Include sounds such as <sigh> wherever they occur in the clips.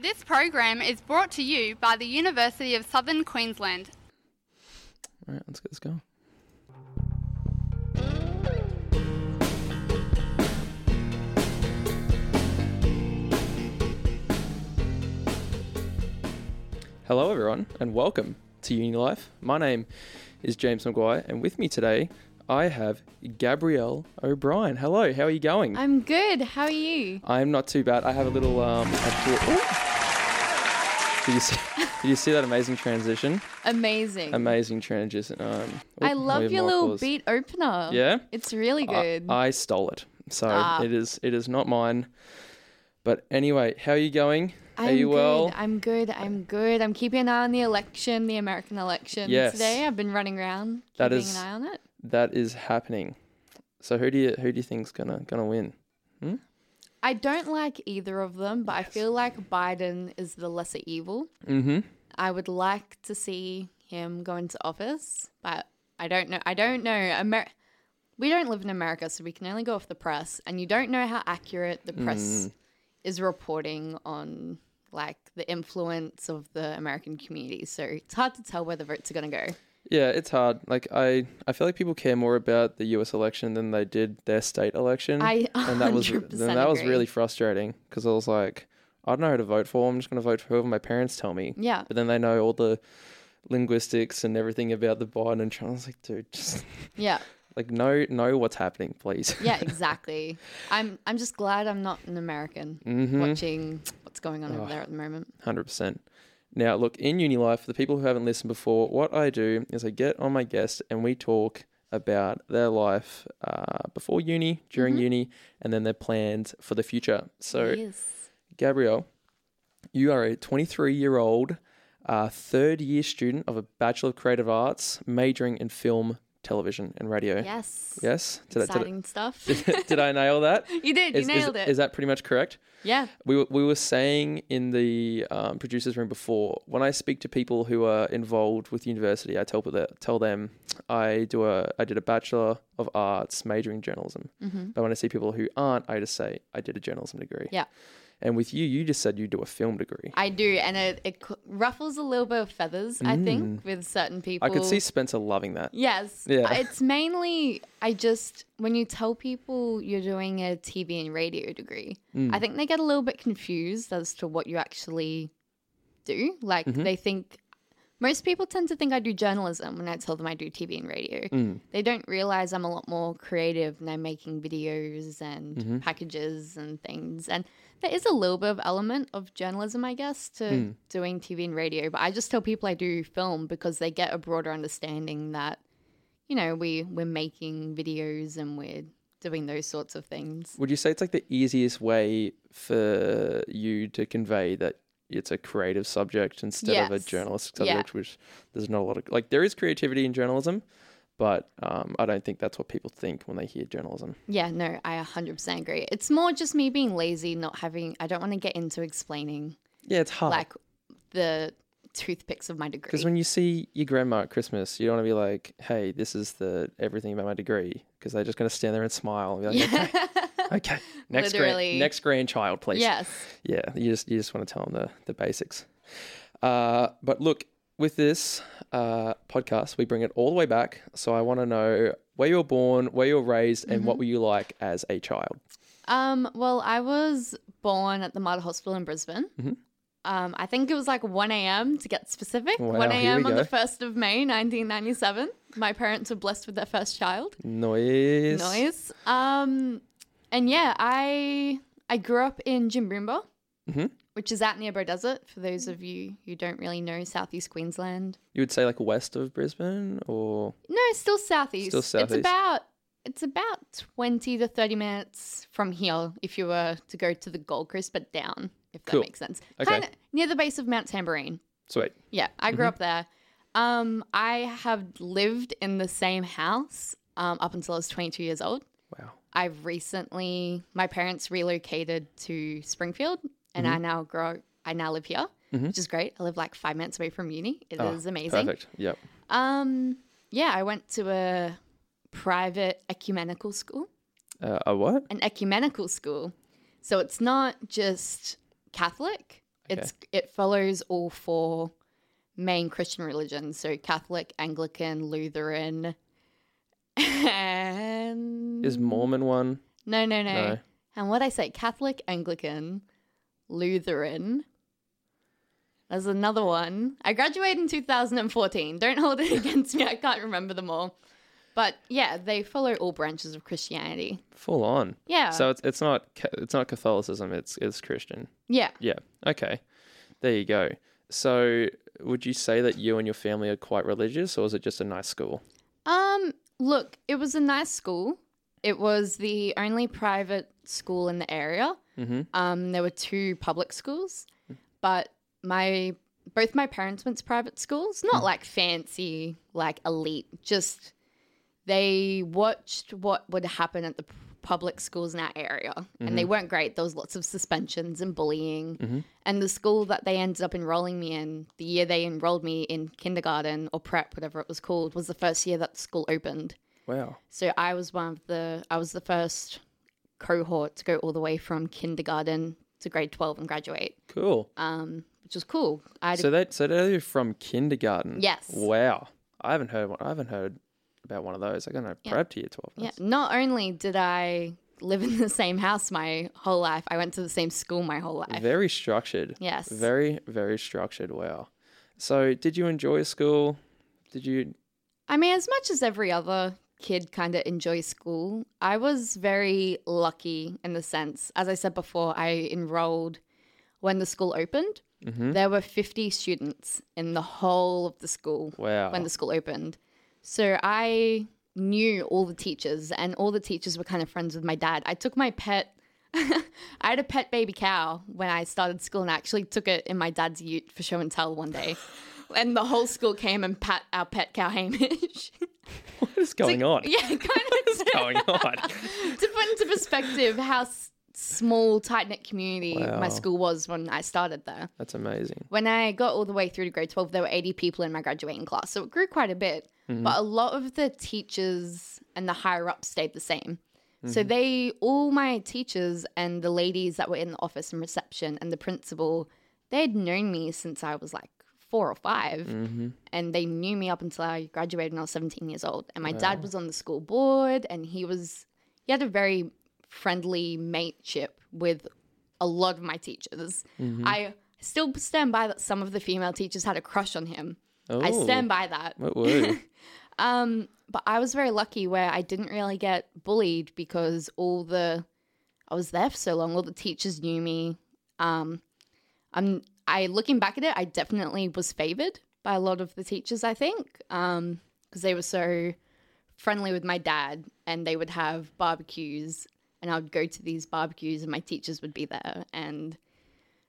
This program is brought to you by the University of Southern Queensland. All right, let's get this going. Hello, everyone, and welcome to Uni Life. My name is James McGuire, and with me today, I have Gabrielle O'Brien. Hello, how are you going? I'm good. How are you? I'm not too bad. I have a little um. Appla- did you see? Did <laughs> you see that amazing transition? Amazing. Amazing transition. Um, I love your little beat opener. Yeah? It's really good. I, stole it, so Ah. it is. It is not mine. But anyway, how are you going? I'm are you good. well? I'm good. I'm good. I'm keeping an eye on the election, the American election Yes. today. I've been running around That keeping is- an eye on it. That is happening. So who do you who do you think's gonna gonna win? I don't like either of them, but I feel like Biden is the lesser evil. Mm-hmm. I would like to see him go into office, but I don't know. I don't know. Amer- we don't live in America, so we can only go off the press, and you don't know how accurate the press Mm. is reporting on like the influence of the American community. So it's hard to tell where the votes are going to go. Yeah, it's hard. Like I, I feel like people care more about the U.S. election than they did their state election, I and that was 100% then that was agree. really frustrating because I was like, I don't know who to vote for. I'm just gonna vote for whoever my parents tell me. Yeah. But then they know all the linguistics and everything about the Biden and Trump. I was like, dude, just Yeah. <laughs> like know know what's happening, please. Yeah, <laughs> exactly. I'm I'm just glad I'm not an American Mm-hmm. watching what's going on over there at the moment. Hundred percent. Now, look in uni life. For the people who haven't listened before, what I do is I get on my guest and we talk about their life uh, before uni, during uni, and then their plans for the future. So, yes. Gabrielle, you are a 23 year old uh, third year student of a Bachelor of Creative Arts, majoring in film, television, and radio. Yes. Yes. Did I, did, Exciting stuff. <laughs> I, did I nail that? <laughs> you did. You Is, is- nailed it. is that pretty much correct? yeah. We were, we were saying in the um, producers room before when I speak to people who are involved with university, I tell them tell them I do a I did a bachelor of arts majoring in journalism. Mm-hmm. But when I see people who aren't, I just say I did a journalism degree. Yeah. And with you, you just said you do a film degree. I do, and it, it ruffles a little bit of feathers, I think, with certain people. Mm. I could see Spencer loving that. Yes. Yeah. Uh, It's mainly, I just, when you tell people you're doing a TV and radio degree, Mm. I think they get a little bit confused as to what you actually do. Like, Mm-hmm. they think, most people tend to think I do journalism when I tell them I do TV and radio. Mm. They don't realize I'm a lot more creative and I'm making videos and Mm-hmm. packages and things. And there is a little bit of element of journalism, I guess, to Mm. doing TV and radio. But I just tell people I do film because they get a broader understanding that, you know, we we're making videos and we're doing those sorts of things. Would you say it's like the easiest way for you to convey that it's a creative subject instead of a Yes. journalistic Yeah. subject, which there's not a lot of like there is creativity in journalism, but um, I don't think that's what people think when they hear journalism. Yeah, no, I 100% agree. It's more just me being lazy, not having, I don't want to get into explaining Yeah, it's hard. like the toothpicks of my degree. Because when you see your grandma at Christmas, you don't want to be like, "Hey, this is the everything about my degree," because they're just going to stand there and smile. And be like, okay, <laughs> okay, next grand, next grandchild, please. yes. Yeah, you just you just want to tell them the the basics. Uh, but look, with this uh, podcast, we bring it all the way back. So I want to know where you were born, where you were raised, and Mm-hmm. what were you like as a child. Um, well, I was born at the Mater Hospital in Brisbane. Um, I think it was like 1 a.m. to get specific. Wow, 1 here a.m. on the 1st of May, 1997. My parents were blessed with their first child. Noise. Noise. Um, and yeah, I I grew up in Jimboomba, Mhm. Which is out near Beaudesert. For those of you who don't really know Southeast Queensland, You would say like west of Brisbane, or no, still southeast. Still southeast. It's about it's about twenty to thirty minutes from here if you were to go to the Gold Coast, but down. If that Cool. makes sense. Okay. Kind of near the base of Mount Tamborine. sweet. Yeah, I grew up there. Um, I have lived in the same house um, up until I was 22 years old. Wow. I've recently, my parents relocated to Springfield, and I now grow. I now live here, which is great. I live like five minutes away from uni. It is amazing. Perfect. Yep. Um, yeah, I went to a private ecumenical school, Uh, a what? an ecumenical school. So it's not just Catholic. It's it follows all four main Christian religions, so Catholic, Anglican, Lutheran, <laughs> and Is Mormon one? no, no, no, No. And what I say, Catholic, Anglican, Lutheran. There's another one. I graduated in 2014. Don't hold it <laughs> against me. I can't remember them all. But yeah, they follow all branches of Christianity. Full on. Yeah. So it's it's not it's not Catholicism. It's it's Christian. yeah. Yeah. Okay. There you go. So would you say that you and your family are quite religious, or is it just a nice school? Um, look, it was a nice school. It was the only private school in the area. Mm-hmm. Um, there were two public schools, but my both my parents went to private schools. Not like fancy, like elite. Just they watched what would happen at the public schools in our area, and they weren't great. There was lots of suspensions and bullying. And the school that they ended up enrolling me in, the year they enrolled me in kindergarten or prep, whatever it was called, was the first year that the school opened. Wow. So I was one of the I was the first cohort to go all the way from kindergarten to grade twelve and graduate, Cool. um, which was cool. I So that so they're from kindergarten. Yes. Wow. I haven't heard one. I haven't heard about one of those. I got no Yeah. prep to year twelve. yeah. Not only did I live in the same house my whole life, I went to the same school my whole life. Very structured. Yes. Very very structured. Wow. So did you enjoy school? Did you? I mean, as much as every other kid kind of enjoy school, I was very lucky in the sense, as I said before, I enrolled when the school opened. Mhm. There were 50 students in the whole of the school Wow. when the school opened. So I knew all the teachers, and all the teachers were kind of friends with my dad. I took my pet. <laughs> I had a pet baby cow when I started school, and I actually took it in my dad's ute for show and tell one day. <laughs> And the whole school came and pat our pet cow Hamish. <laughs> <laughs> what is going on? Yeah, kind of. What's <laughs> going on? to put into perspective how s- small, tight knit community Wow. my school was when I started there. That's amazing. When I got all the way through to grade 12, there were 80 people in my graduating class. So it grew quite a bit. Mm-hmm. But a lot of the teachers and the higher ups stayed the same. So mm-hmm. they, all my teachers and the ladies that were in the office and reception and the principal, they had known me since I was like four or 5 Mm-hmm. and they knew me up until I graduated when I was 17 years old. And my dad was on the school board and he was, he had a very friendly mateship with a lot of my teachers. Mm-hmm. I still stand by that some of the female teachers had a crush on him. I Oh. stand by that. What? <laughs> Um, but I was very lucky where I didn't really get bullied because all the I was there for so long. All the teachers knew me. Um, I'm I looking back at it, I definitely was favored by a lot of the teachers. I think um, because they were so friendly with my dad, and they would have barbecues, and I would go to these barbecues, and my teachers would be there, and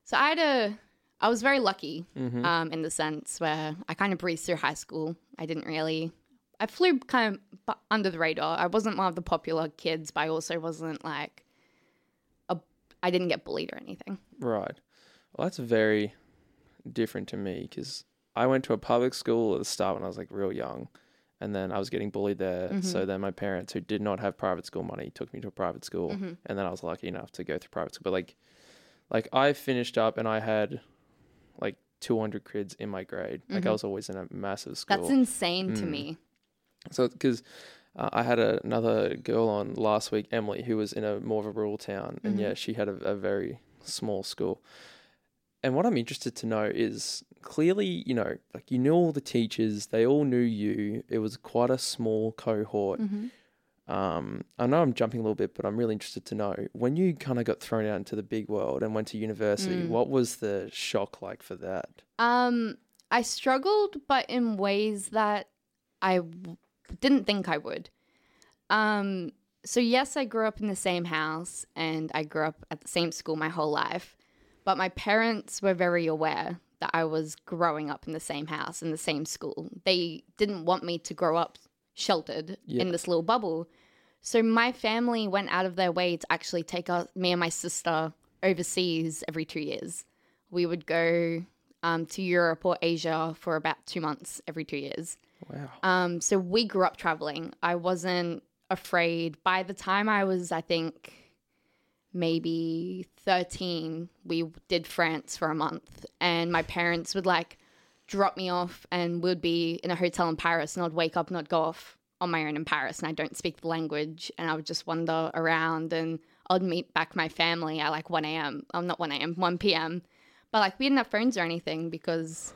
so I had a I was very lucky um, in the sense where I kind of breezed through high school. I didn't really, I flew kind of under the radar. I wasn't one of the popular kids, but I also wasn't like, a, I didn't get bullied or anything. Right. Well, that's very different to me because I went to a public school at the start when I was like real young, and then I was getting bullied there. Mm-hmm. So then my parents, who did not have private school money, took me to a private school, Mm-hmm. and then I was lucky enough to go through private school. But like, like I finished up and I had like 200 kids in my grade. Like I was always in a massive school. Mm-hmm. That's insane to Mm. me. So, because uh, I had a, another girl on last week, Emily, who was in a more of a rural town, and yeah, she had a, a very small school. And what I'm interested to know is clearly, you know, like you knew all the teachers, they all knew you. It was quite a small cohort. Um, I know I'm jumping a little bit, but I'm really interested to know when you kind of got thrown out into the big world and went to university. What was the shock like for that? Um, I struggled, but in ways that I w- didn't think I would. Um, so yes, I grew up in the same house and I grew up at the same school my whole life, but my parents were very aware that I was growing up in the same house in the same school. They didn't want me to grow up sheltered Yeah. in this little bubble. So my family went out of their way to actually take us, me and my sister overseas every two years. We would go um, to Europe or Asia for about two months every two years. Wow. Um, so we grew up traveling. I wasn't afraid. By the time I was, I think, maybe 13, we did France for a month. And my parents would like drop me off and we'd be in a hotel in Paris and I'd wake up and I'd go off on my own in Paris and I don't speak the language and I would just wander around and I'd meet back my family at like 1 a.m. I'm not 1 a.m., 1 p.m. But like we didn't have phones or anything because,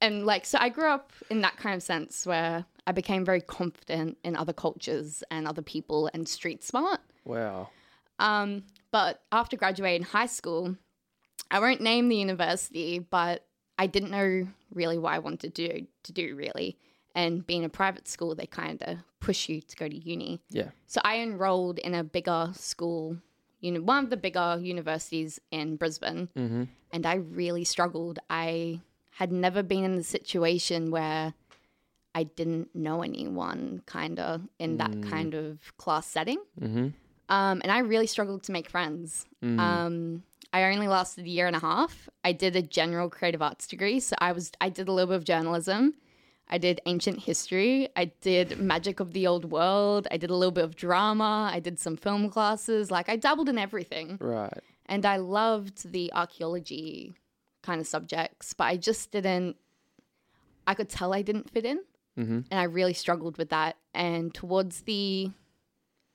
and like, so I grew up in that kind of sense where I became very confident in other cultures and other people and street smart. Wow. Um, but after graduating high school, I won't name the university, but I didn't know really what I wanted to do, to do really. And being a private school, they kind of push you to go to uni. Yeah. So I enrolled in a bigger school, you know, one of the bigger universities in Brisbane, Mm-hmm. and I really struggled. I had never been in the situation where I didn't know anyone, kind of in that kind of class setting. Mm-hmm. Um, and I really struggled to make friends. Mm. Um, I only lasted a year and a half. I did a general creative arts degree, so I was I did a little bit of journalism. I did ancient history. I did magic of the old world. I did a little bit of drama. I did some film classes. Like I dabbled in everything, Right. and I loved the archaeology kind of subjects, but I just didn't. I could tell I didn't fit in, Mm-hmm. and I really struggled with that. And towards the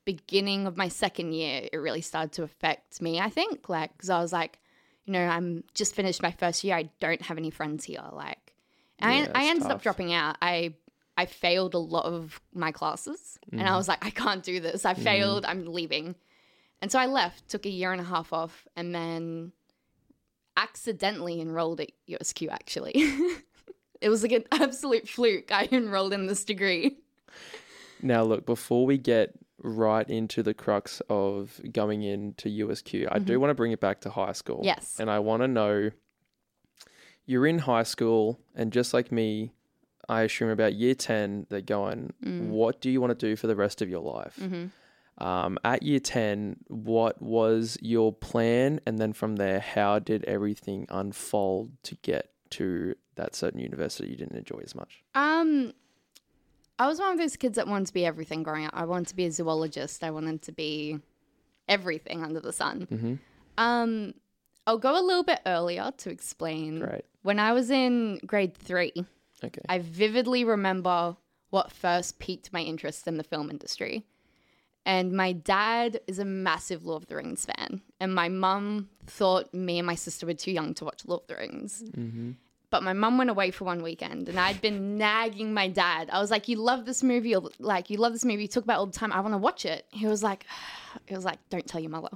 beginning of my second year, it really started to affect me. I think, like, because I was like, you know, I'm just finished my first year. I don't have any friends here. Like, and Yeah, I, I ended up dropping out. I I failed a lot of my classes, and Mm-hmm. I was like, I can't do this. I failed. I'm leaving. And so I left, took a year and a half off, and then accidentally enrolled at USQ. Actually, <laughs> it was like an absolute fluke. I enrolled in this degree. Now, look, before we get right into the crux of going into USQ, I do want to bring it back to high school. Mm-hmm. Yes. And I want to know you're in high school, and just like me, I assume about year 10, they're going, Mm. what do you want to do for the rest of your life? Mm-hmm. Um, at year 10, what was your plan? And then from there, how did everything unfold to get to that certain university you didn't enjoy as much? Um, I was one of those kids that wanted to be everything growing up. I wanted to be a zoologist. I wanted to be everything under the sun. Mm-hmm. Um, I'll go a little bit earlier to explain. Great. When I was in grade three, Okay. I vividly remember what first piqued my interest in the film industry. And my dad is a massive Lord of the Rings fan. And my mum thought me and my sister were too young to watch Lord of the Rings. mm-hmm. But my mum went away for one weekend and I'd been nagging my dad. I was like, You love this movie, like, you love this movie, you talk about it all the time. I want to watch it. He was like, <sighs> He was like, Don't tell your mother.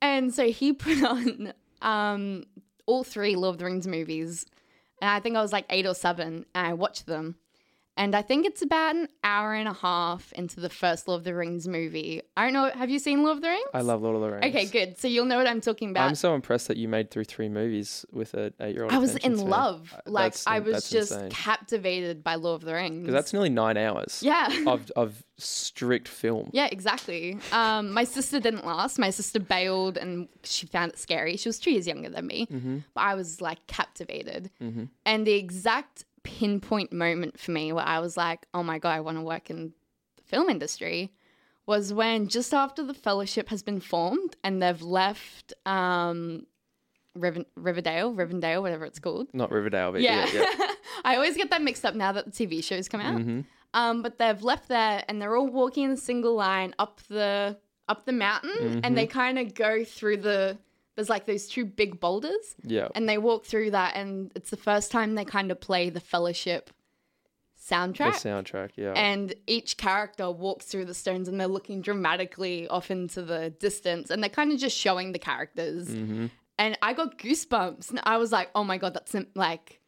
And so he <laughs> put on um, all three Lord of the Rings movies. And I think I was like eight or seven, and I watched them. And I think it's about an hour and a half into the first Lord of the Rings movie. I don't know. Have you seen Lord of the Rings? I love Lord of the Rings. Okay, good. So you'll know what I'm talking about. I'm so impressed that you made through three movies with an eight-year-old. I was in span. love. Uh, Like that's- I was just insane. captivated by Lord of the Rings. because that's nearly nine hours. yeah. <laughs> Of of strict film. Yeah, exactly. Um, my sister didn't last. My sister bailed and she found it scary. She was two years younger than me, Mm-hmm. but I was like captivated. Mm-hmm. And the exact pinpoint moment for me where I was like, oh my God, I want to work in the film industry was when just after the fellowship has been formed and they've left um, Riven- Riverdale, Rivendale, whatever it's called. Not Riverdale, but Yeah. yeah, yeah. <laughs> I always get that mixed up now that the TV shows come out. Mhm. Um, but they've left there and they're all walking in a single line up the up the mountain and they kind of go through the there's like those two big boulders yeah. and they walk through that and it's the first time they kind of play the fellowship soundtrack. The soundtrack yeah. and each character walks through the stones and they're looking dramatically off into the distance and they're kind of just showing the characters mm-hmm. and I got goosebumps. And I was like, oh my god, that's like,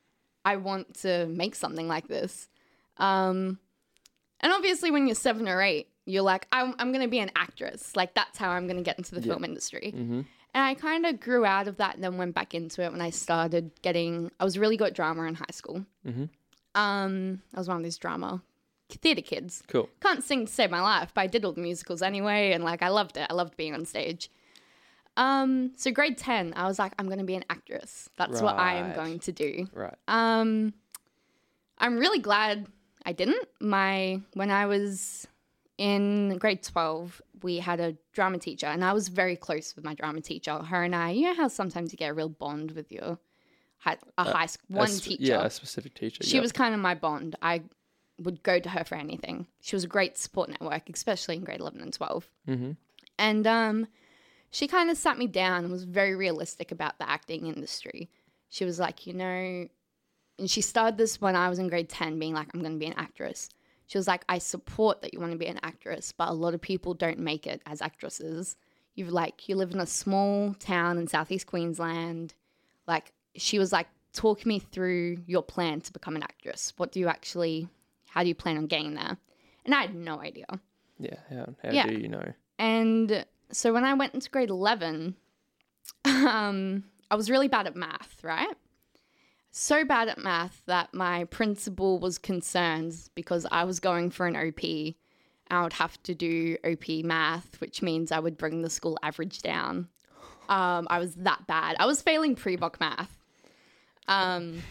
I want to make something like this. Um, and obviously, when you're seven or eight, you're like, I'm, I'm going to be an actress. Like, that's how I'm going to get into the Yeah. film industry. Mm-hmm. And I kind of grew out of that and then went back into it when I started getting, I was really good at drama in high school. Mhm. Um, I was one of these drama theater kids Cool. can't sing to save my life, but I did all the musicals anyway, and like I loved it. I loved being on stage. Um, so grade ten, I was like, I'm gonna be an actress. That's what I am going to do. Right. Um, I'm really glad I didn't. My when I was in grade 12, we had a drama teacher, and I was very close with my drama teacher. Her and I, you know how sometimes you get a real bond with your high, a high school, one sp- teacher. Yeah, a specific teacher. She yep. was kind of my bond. I would go to her for anything. She was a great support network, especially in grade 11 and 12. Mm-hmm. And um, she kind of sat me down and was very realistic about the acting industry. She was like, you know, and she started this when I was in grade 10, being like, I'm going to be an actress. She was like, I support that you want to be an actress, but a lot of people don't make it as actresses. You've like, you live in a small town in southeast Queensland. Like, she was like, talk me through your plan to become an actress. What do you actually, how do you plan on getting there? And I had no idea. Yeah. How, how Yeah. do you know? And so when I went into grade 11, um, I was really bad at math, right? So bad at math that my principal was concerned because I was going for an OP. And I would have to do OP math, which means I would bring the school average down. Um, I was that bad. I was failing pre-voc math. Um,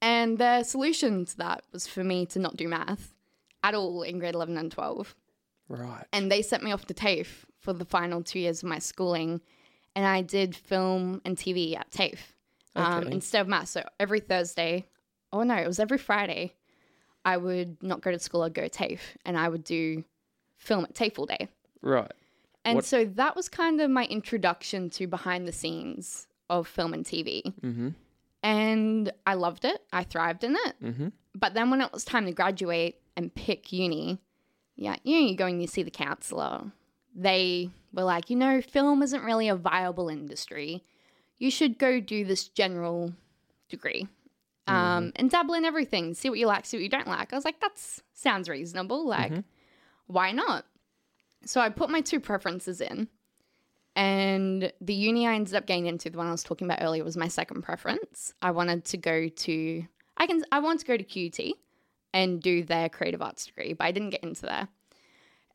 and the solution to that was for me to not do math at all in grade 11 and 12 Right. and they sent me off to TAFE for the final two years of my schooling, and I did film and TV at TAFE um, Okay. instead of math. So every Thursday, oh no, it was every Friday, I would not go to school. I'd go TAFE, and I would do film at TAFE all day. Right. And What- so that was kind of my introduction to behind the scenes of film and TV. Mm-hmm. And I loved it. I thrived in it. Mm-hmm. But then when it was time to graduate and pick uni, yeah, you know, you go and you see the counselor. They were like, you know, film isn't really a viable industry. You should go do this general degree um, and dabble in everything. See what you like, see what you don't like. I was like, that sounds reasonable. Like, why not? So I put my two preferences in. And the uni I ended up getting into, the one I was talking about earlier, was my second preference. I wanted to go to I can I wanted to go to QUT and do their creative arts degree, but I didn't get into there.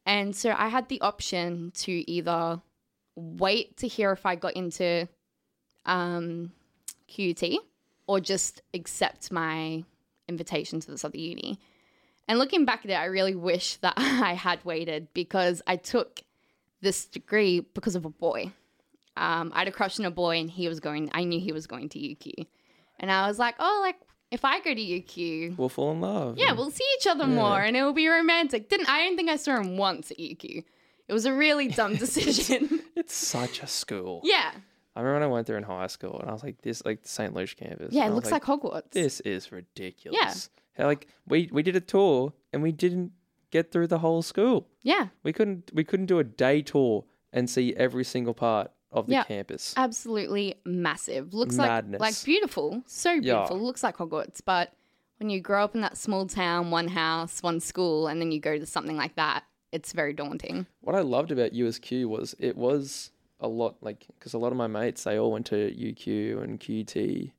And so I had the option to either wait to hear if I got into um, QUT or just accept my invitation to this other uni. And looking back at it, I really wish that <laughs> I had waited because I took this degree because of a boy. Um, I had a crush on a boy, and he was going. I knew he was going to UQ, and I was like, "Oh, like if I go to UQ, We'll fall in love. yeah, we'll see each other more, and it will be romantic." Didn't I? Don't think I saw him once at UQ. It was a really dumb <laughs> decision. It's such a school. <laughs> yeah, I remember when I went there in high school, and I was like, "This, like the St. Lucia campus." yeah, and it looks like, Hogwarts. this is ridiculous. How like we we did a tour and we didn't get through the whole school. Yeah, We couldn't we couldn't do a day tour and see every single part of the Yeah. campus. absolutely massive. Looks Madness. like like beautiful, so Yeah. beautiful. Looks like Hogwarts, but when you grow up in that small town, one house, one school, and then you go to something like that, it's very daunting. What I loved about USQ was it was a lot like because a lot of my mates they all went to UQ and QUT,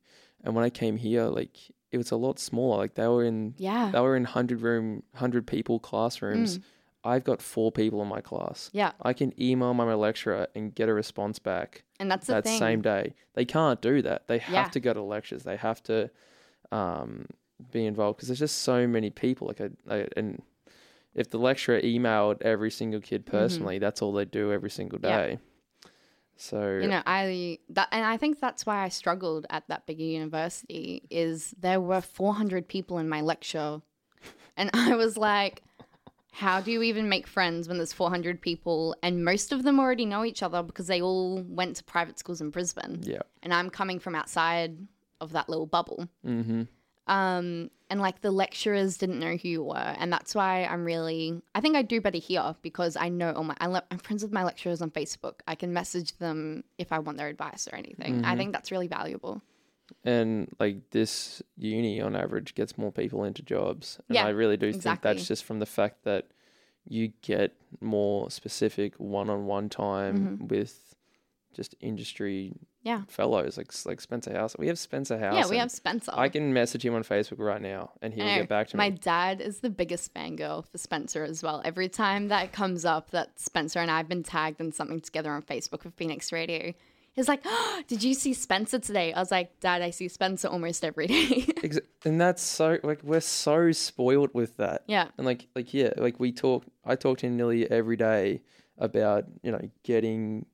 and when I came here, like it was a lot smaller. Like they were in Yeah, they were in hundred room hundred people classrooms. Mm. I've got four people in my class. yeah, I can email my lecturer and get a response back and that's the that thing. same day. They can't do that. They have Yeah. to go to lectures. They have to um, be involved because there's just so many people. Like, I, I, and if the lecturer emailed every single kid personally, that's all they do every single Mm-hmm. Yeah. So you know i that and i think that's why i struggled at that bigger university is there were 400 people in my lecture. And <laughs> i was like how do you even make friends when there's 400 people and most of them already know each other because they all went to private schools in brisbane. Yeah, and i'm coming from outside of that little bubble. Mm-hmm. um and like the lecturers didn't know who you were and that's why i'm really i think i do better here because i know all my I i'm friends with my lecturers on facebook. I can message them if i want their advice or anything. I think that's really valuable. And like this uni on average gets more people into jobs. And Yeah, I really do think that's just from the fact that you get more specific one-on-one time Mm-hmm. with just industry yeah fellows like like Spencer Howson. We have Spencer Howson. yeah we have spencer I can message him on Facebook right now, and he'll get back to my me. My dad is the biggest fangirl for Spencer as well. Every time that comes up that Spencer and I have been tagged in something together on Facebook with Phoenix Radio, He's like, oh, <gasps> "Did you see Spencer today?" I was like, "Dad, I see Spencer almost every day." <laughs> And that's so like we're so spoiled with that. yeah, And like like yeah, like we talk I talk to him nearly every day about, you know, getting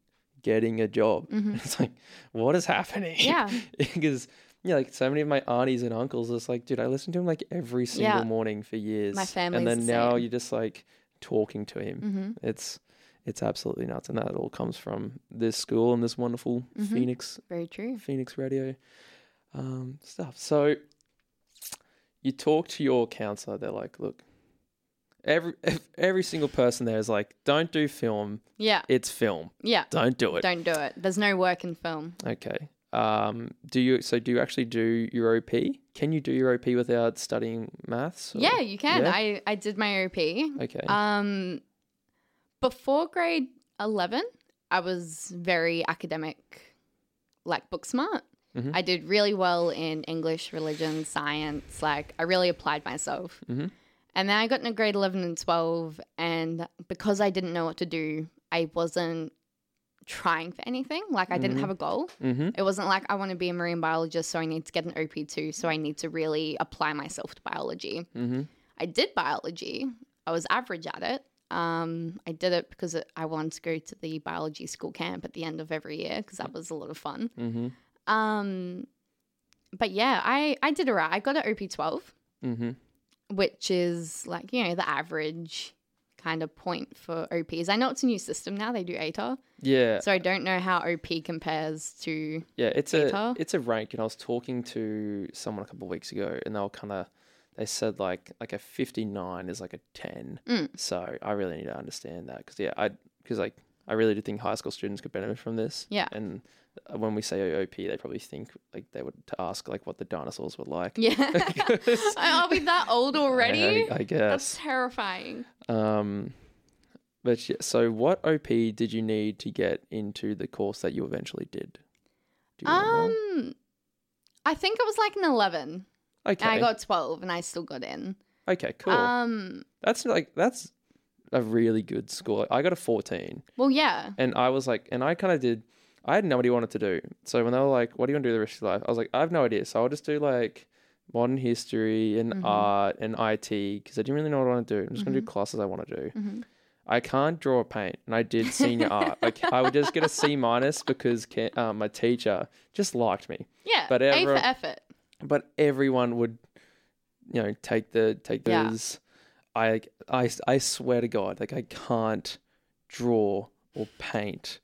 getting a job. <laughs> It's like, what is happening? Mm-hmm. Yeah. <laughs> because yeah, like so many of my aunties and uncles, it's like, dude, I listen to him like every single Yeah. morning for years. My family's and then the now you're just like talking to him. hmm It's it's absolutely nuts, and that all comes from this school and this wonderful Mhm. Phoenix very true. Phoenix Radio um, stuff. So you talk to your counselor. They're like, look, every <laughs> every single person there is like, don't do film. Yeah, It's film. yeah. Don't do it. Don't do it. There's no work in film. Okay. Um, do you? So do you actually do your OP? Can you do your OP without studying maths? or- Yeah, you can. Yeah? I I did my OP. Okay. Um, before grade eleven, I was very academic, like book smart. Mhm. I did really well in English, religion, science. Like I really applied myself. Mhm. And then I got into grade eleven and twelve, and because I didn't know what to do, I wasn't trying for anything. Like I didn't Mhm. have a goal. mm-hmm. It wasn't like I want to be a marine biologist, so I need to get an OP2, so I need to really apply myself to biology. Mm-hmm. I did biology. I was average at it. Um, I did it because it, I wanted to go to the biology school camp at the end of every year because that was a lot of fun. Mm-hmm. Um, but yeah, I I did alright. I got an OP12, Mm-hmm. Which is like you know the average kind of point for OPs. I know it's a new system now. They do ATAR, Yeah. so I don't know how OP compares to. Yeah, it's a Data. it's a rank, and I was talking to someone a couple of weeks ago, and they were kind of they said like like a fifty nine is like a ten. Mm. So I really need to understand that because yeah, I because like I really do think high school students could benefit from this. Yeah. and when we say OP, they probably think like they would ask like what the dinosaurs were like. Yeah, <laughs> <laughs> I'll be that old already. I, I That's guess. terrifying. Um, but yeah, so what OP did you need to get into the course that you eventually did? Do you? Um, I think it was like an eleven. okay. And I got 12 and I still got in. okay. Cool. Um, That's like that's a really good score. I got a 14, well, yeah. and I was like, and I kind of did. I had no idea what I wanted to do. So when they were like, "What do you want to do the rest of your life?" I was like, "I have no idea." So I'll just do like modern history and Mhm. art and IT because I didn't really know what I want to do. I'm just gonna do Mm-hmm. classes I want to do. Mhm. I can't draw or paint, and I did senior art. <laughs> Like I would just get a C minus because ca- um, my teacher just liked me. Yeah. But A for effort. but everyone would you know take the take Yeah. those I, I i swear to god like i can't draw or paint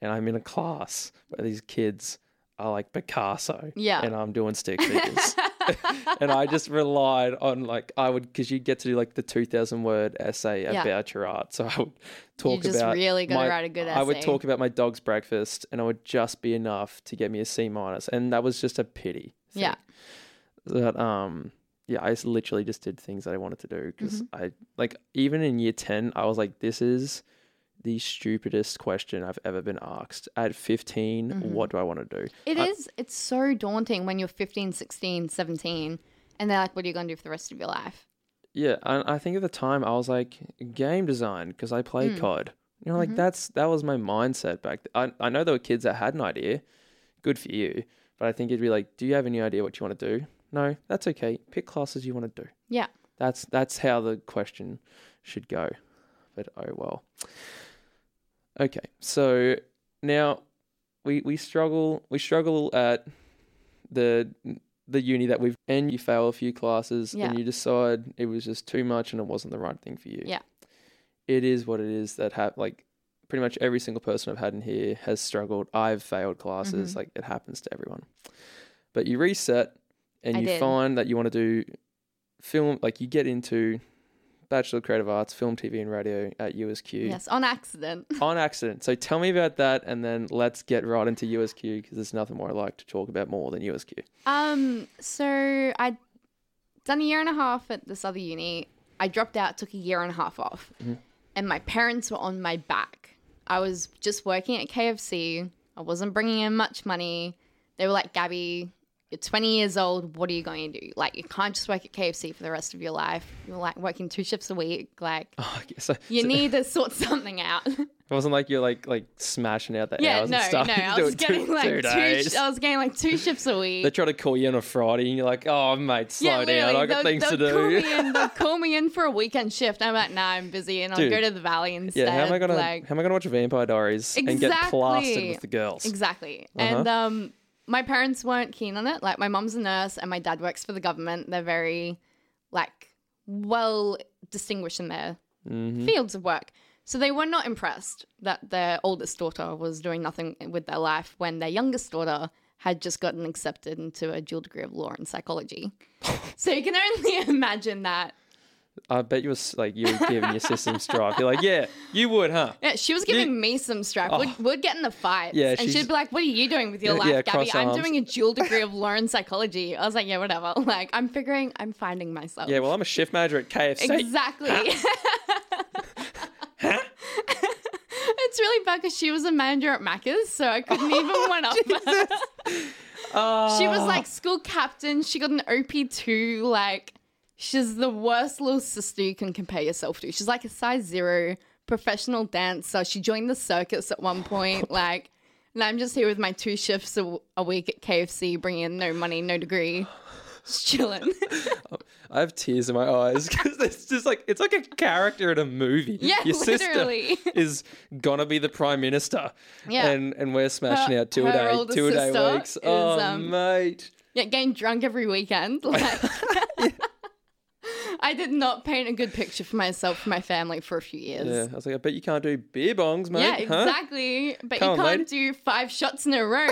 and i'm in a class where these kids are like picasso Yeah. and i'm doing stick <laughs> figures <laughs> and i just relied on like i would because you get to do like the 2000 word essay Yeah. about your art so i would you talk just about really to my- write a good essay. I would talk about my dog's breakfast, and it would just be enough to get me a C minus, and that was just a pity. thing. Yeah. That um, yeah, I just literally just did things that I wanted to do because Mm-hmm. I like even in year ten, I was like, this is the stupidest question I've ever been asked. At 15, Mm-hmm. what do I want to do? It I- is. It's so daunting when you're 15, 16, 17, and they're like, what are you going to do for the rest of your life? Yeah, and I think at the time I was like game design because I played Mm. COD. You know, like Mhm. that's that was my mindset back. Th- I I know there were kids that had an idea. Good for you, but I think it'd be like, do you have any idea what you want to do? No, that's okay. Pick classes you want to do. Yeah. That's that's how the question should go. But oh well. Okay, so now we we struggle we struggle at the the uni that we've and you fail a few classes Yeah. and you decide it was just too much and it wasn't the right thing for you. Yeah. It is what it is that have like pretty much every single person I've had in here has struggled. I've failed classes. Mhm. Like it happens to everyone. But you reset and I you did. find that you want to do film like you get into Bachelor of Creative Arts, Film, TV and Radio at USQ Yes, on accident. <laughs> on accident. So tell me about that and then let's get right into USQ because there's nothing more I like to talk about more than USQ. Um, so I'd done a year and a half at this other uni. I dropped out, took a year and a half off, Mm-hmm. and my parents were on my back. I was just working at KFC. I wasn't bringing in much money. They were like, Gabby, you're 20 years old. What are you going to do? Like, you can't just work at KFC for the rest of your life. You're like working two shifts a week. Like, <laughs> Oh, guess you so- need <laughs> to sort something out. <laughs> It wasn't like you're like like smashing out the Yeah, hours no, and stuff. no. I do was it two- getting like two days. I was getting like two shifts a week. They try to call you on a Friday, and you're like, "Oh, mate, slow down. I got things to they'll Call do." me in, they'll call me in for a weekend shift. I'm like, nah, I'm busy, and I'll Dude. go to the valley instead. Yeah, how am I gonna like, how am I gonna watch Vampire Diaries and get plastered with the girls? Exactly. Uh-huh. And um, my parents weren't keen on it. Like, my mom's a nurse and my dad works for the government. They're very, like, well distinguished in their Mm-hmm. fields of work. So they were not impressed that their oldest daughter was doing nothing with their life when their youngest daughter had just gotten accepted into a dual degree of law and psychology. <laughs> so you can only <laughs> imagine that. I bet you was like you were giving your sister some strife. You're like, yeah, you would, huh? Yeah, she was giving me some stripe. We'd, oh. we'd get in the fights. Yeah, and she's- she'd be like, What are you doing with your Yeah, life, yeah, Gabby? cross I'm arms. doing a dual degree of law and psychology. I was like, Yeah, whatever. <laughs> Like, I'm figuring, I'm finding myself. Yeah, well, I'm a shift manager at KFC. Exactly. <laughs> it's really bad because she was a manager at Macca's, so I couldn't even <laughs> oh, one up. Oh, she was oh. like school captain. She got an OP2. Like, she's the worst little sister you can compare yourself to. She's like a size zero professional dancer. She joined the circus at one point. <laughs> Like, and I'm just here with my two shifts a, a week at KFC, bringing in no money, no degree. Just chilling. <laughs> I have tears in my eyes <laughs> because it's just like it's like a character in a movie. Yeah, your literally. sister is gonna be the prime minister. Yeah. and and we're smashing Her- out two a day, two a day weeks. is, oh, um, mate. yeah, getting drunk every weekend. Like, I did not paint a good picture for myself for my family for a few years. Yeah, I was like, I bet you can't do beer bongs, mate. Yeah, huh? exactly. But Come you on, can't lady. do five shots in a row. <laughs>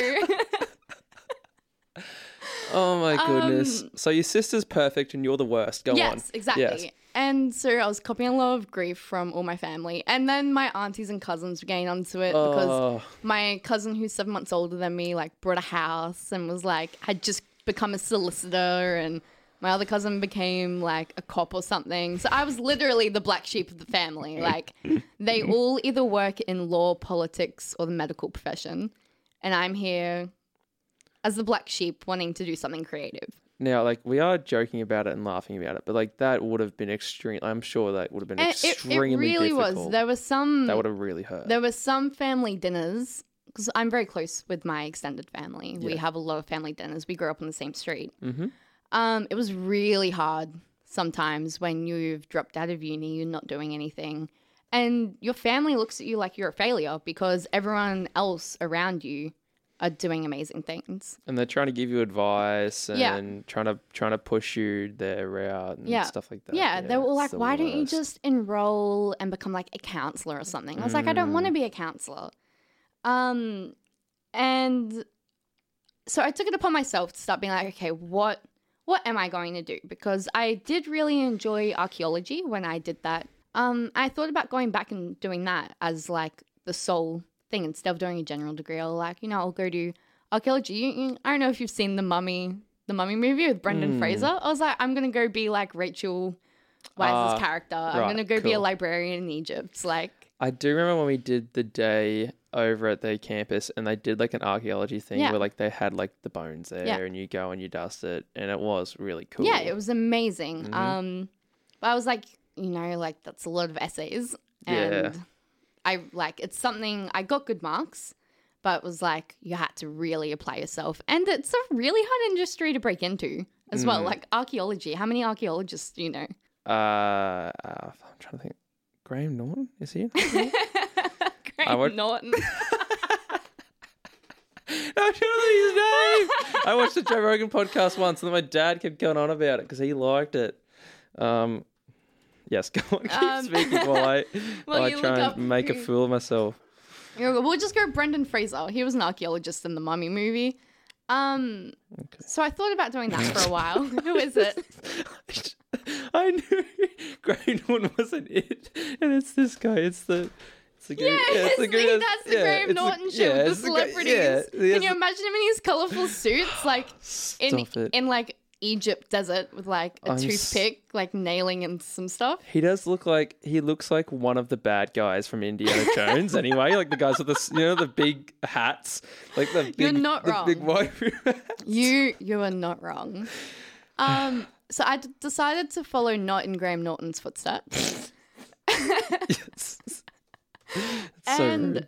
Oh my goodness. Um, so your sister's perfect and you're the worst. Go on. yes, exactly. Yes. And so I was copying a lot of grief from all my family. And then my aunties and cousins were getting onto it because Oh, my cousin who's seven months older than me like bought a house and was like had just become a solicitor and my other cousin became like a cop or something so i was literally the black sheep of the family like <laughs> they all either work in law politics or the medical profession and i'm here as the black sheep wanting to do something creative now, like we are joking about it and laughing about it, but like that would have been extreme. I'm sure that would have been and it, extremely it really difficult. was there were some that would have really hurt. There were some family dinners because I'm very close with my extended family. We have a lot of family dinners. We grew up on the same street. mm-hmm. Um, it was really hard sometimes when you've dropped out of uni, you're not doing anything, and your family looks at you like you're a failure because everyone else around you are doing amazing things. And they're trying to give you advice and Yeah. trying to trying to push you their route and Yeah. stuff like that. Yeah, they were all like, the "Why don't you just enroll and become like a counselor or something?" I was like, "I don't want Mm. to be a counselor." Um, and so I took it upon myself to start being like, "Okay, what what am I going to do?" Because I did really enjoy archaeology when I did that. Um, I thought about going back and doing that as like the sole thing instead of doing a general degree. I'll like, you know, I'll go do archaeology. I don't know if you've seen the Mummy, the Mummy movie with Brendan Mm. Fraser. I was like, I'm gonna go be like Rachel Weisz's Ah, character. I'm right, gonna go be a librarian in Egypt. Like, I do remember when we did the day over at the campus and they did like an archaeology thing Yeah. where like they had like the bones there Yeah. and you go and you dust it and it was really cool. yeah, it was amazing. Mhm. Um, but I was like, you know, like that's a lot of essays, Yeah. and I like it's something I got good marks. But it was like you had to really apply yourself, and it's a really hard industry to break into as well. Mm. Like archaeology, how many archaeologists do you know? Uh, uh, I'm trying to think. Graham Norton is he? <laughs> Graham would- Norton. <laughs> I'm his name. I watched the Joe Rogan podcast once, and then my dad kept going on about it because he liked it. Um, yes, <laughs> go on, keep Um, speaking while I while I try and make a fool of myself. We'll just go Brendan Fraser. He was an archaeologist in the Mummy movie. Um, Okay. so I thought about doing that for a <laughs> while. <laughs> Who is it? <laughs> I knew Graham Norton wasn't it, and it's this guy. It's the. It's the guy, Yeah, it's the guy that's- the yeah, Graham Norton the- show yeah, with the guy- celebrities. yeah, Can you imagine him in his colourful suits, like <gasps> in in like Egypt desert with like a I'm s- toothpick, like nailing and some stuff? He does look like he looks like one of the bad guys from Indiana <laughs> Jones. anyway, like the guys with the you know the big hats, like the big, You're not the wrong. big white. <laughs> You you are not wrong. Um, so I d- decided to follow not in Graham Norton's footsteps. <laughs> Yes. So and rude.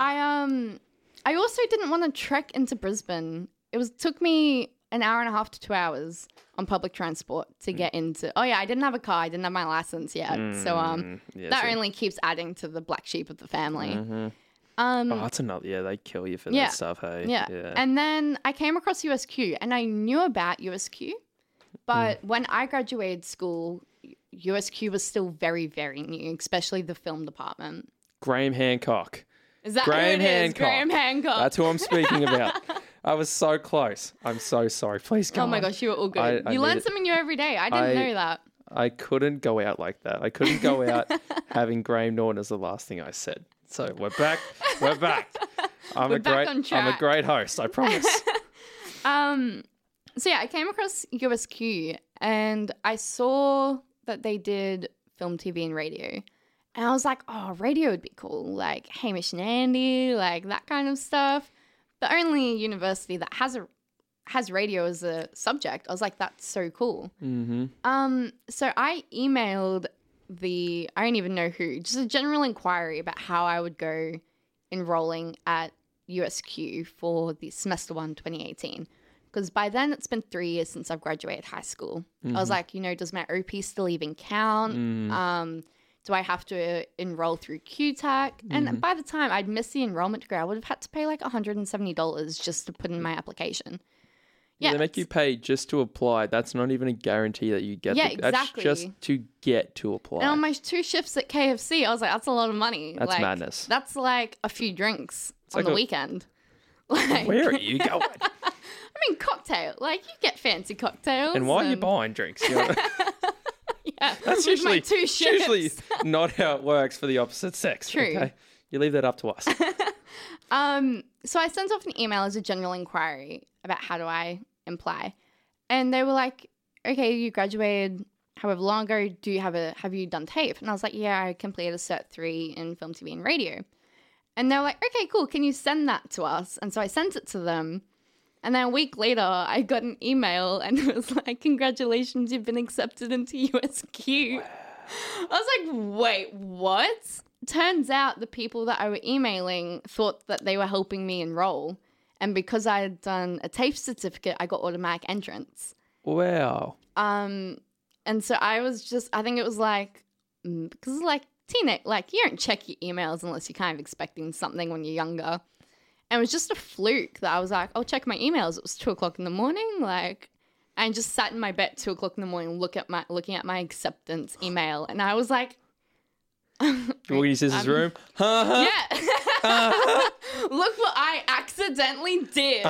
I um I also didn't want to trek into Brisbane. It was took me an hour and a half to two hours on public transport Mm. to get into. Oh yeah, I didn't have a car. I didn't have my license yet. So um, Mm, yeah, that so- only keeps adding to the black sheep of the family. Mhm. Um, Oh, that's another. Yeah, they kill you for Yeah. that stuff. Hey. yeah. Yeah. And then I came across USQ, and I knew about USQ, but Mm. when I graduated school, USQ was still very very new, especially the film department. Graham Hancock. Is that Graham who it is? Hancock. Graham Hancock. That's who I'm speaking about. <laughs> I was so close. I'm so sorry. Please go Oh my on. gosh, you were all good. I- I you learn something new every day. I didn't I- know that. I couldn't go out like that. I couldn't go out <laughs> having Graham Norton as the last thing I said. So we're back. We're back. <laughs> I'm We're a back great. I'm a great host. I promise. Um, so yeah, I came across USQ and I saw that they did film, TV, and radio. And I was like, oh, radio would be cool. Like Hamish and Andy, like that kind of stuff. The only university that has a has radio as a subject. I was like, that's so cool. mm-hmm. Um, so I emailed the I don't even know who, just a general inquiry about how I would go enrolling at USQ for the semester one 2018. Because by then it's been three years since I've graduated high school. I was like, you know, does my OP still even count? Um, do I have to uh, enroll through QTAC? And mm-hmm. by the time I'd missed the enrollment degree, I would have had to pay like $170 just to put in mm. my application. Yeah, they make you pay just to apply. That's not even a guarantee that you get. Yeah, the, That's exactly. just to get to apply. And on my two shifts at KFC, I was like, that's a lot of money. That's Like, madness. That's like a few drinks on like the a- weekend. <laughs> Like, Where are <laughs> you going? I mean, cocktail. Like, you get fancy cocktails. and why are you buying drinks? You know, <laughs> <laughs> Yeah, that's usually two usually <laughs> not how it works for the opposite sex. True. Okay? You leave that up to us. <laughs> Um, so I sent off an email as a general inquiry about how do I apply, and they were like, "Okay, you graduated however long ago. Do you have a have you done TAFE?" And I was like, "Yeah, I completed a cert three in film, TV, and radio." And they were like, "Okay, cool. Can you send that to us?" And so I sent it to them. And then a week later, I got an email and <laughs> it was like, Congratulations, you've been accepted into <laughs> USQ. I was like, Wait, what? Turns out the people that I were emailing thought that they were helping me enroll. And because I had done a TAFE certificate, I got automatic entrance. wow. Um, and so I was just, I think it was like, mm, because like teenage, like you don't check your emails unless you're kind of expecting something when you're younger. And it was just a fluke that I was like, I'll check my emails. It was two o'clock in the morning, like, and just sat in my bed two o'clock in the morning, look at my looking at my acceptance email, and I was like, You <laughs> walk into his Um, room. <laughs> Huh? yeah. <laughs> Look what I accidentally did.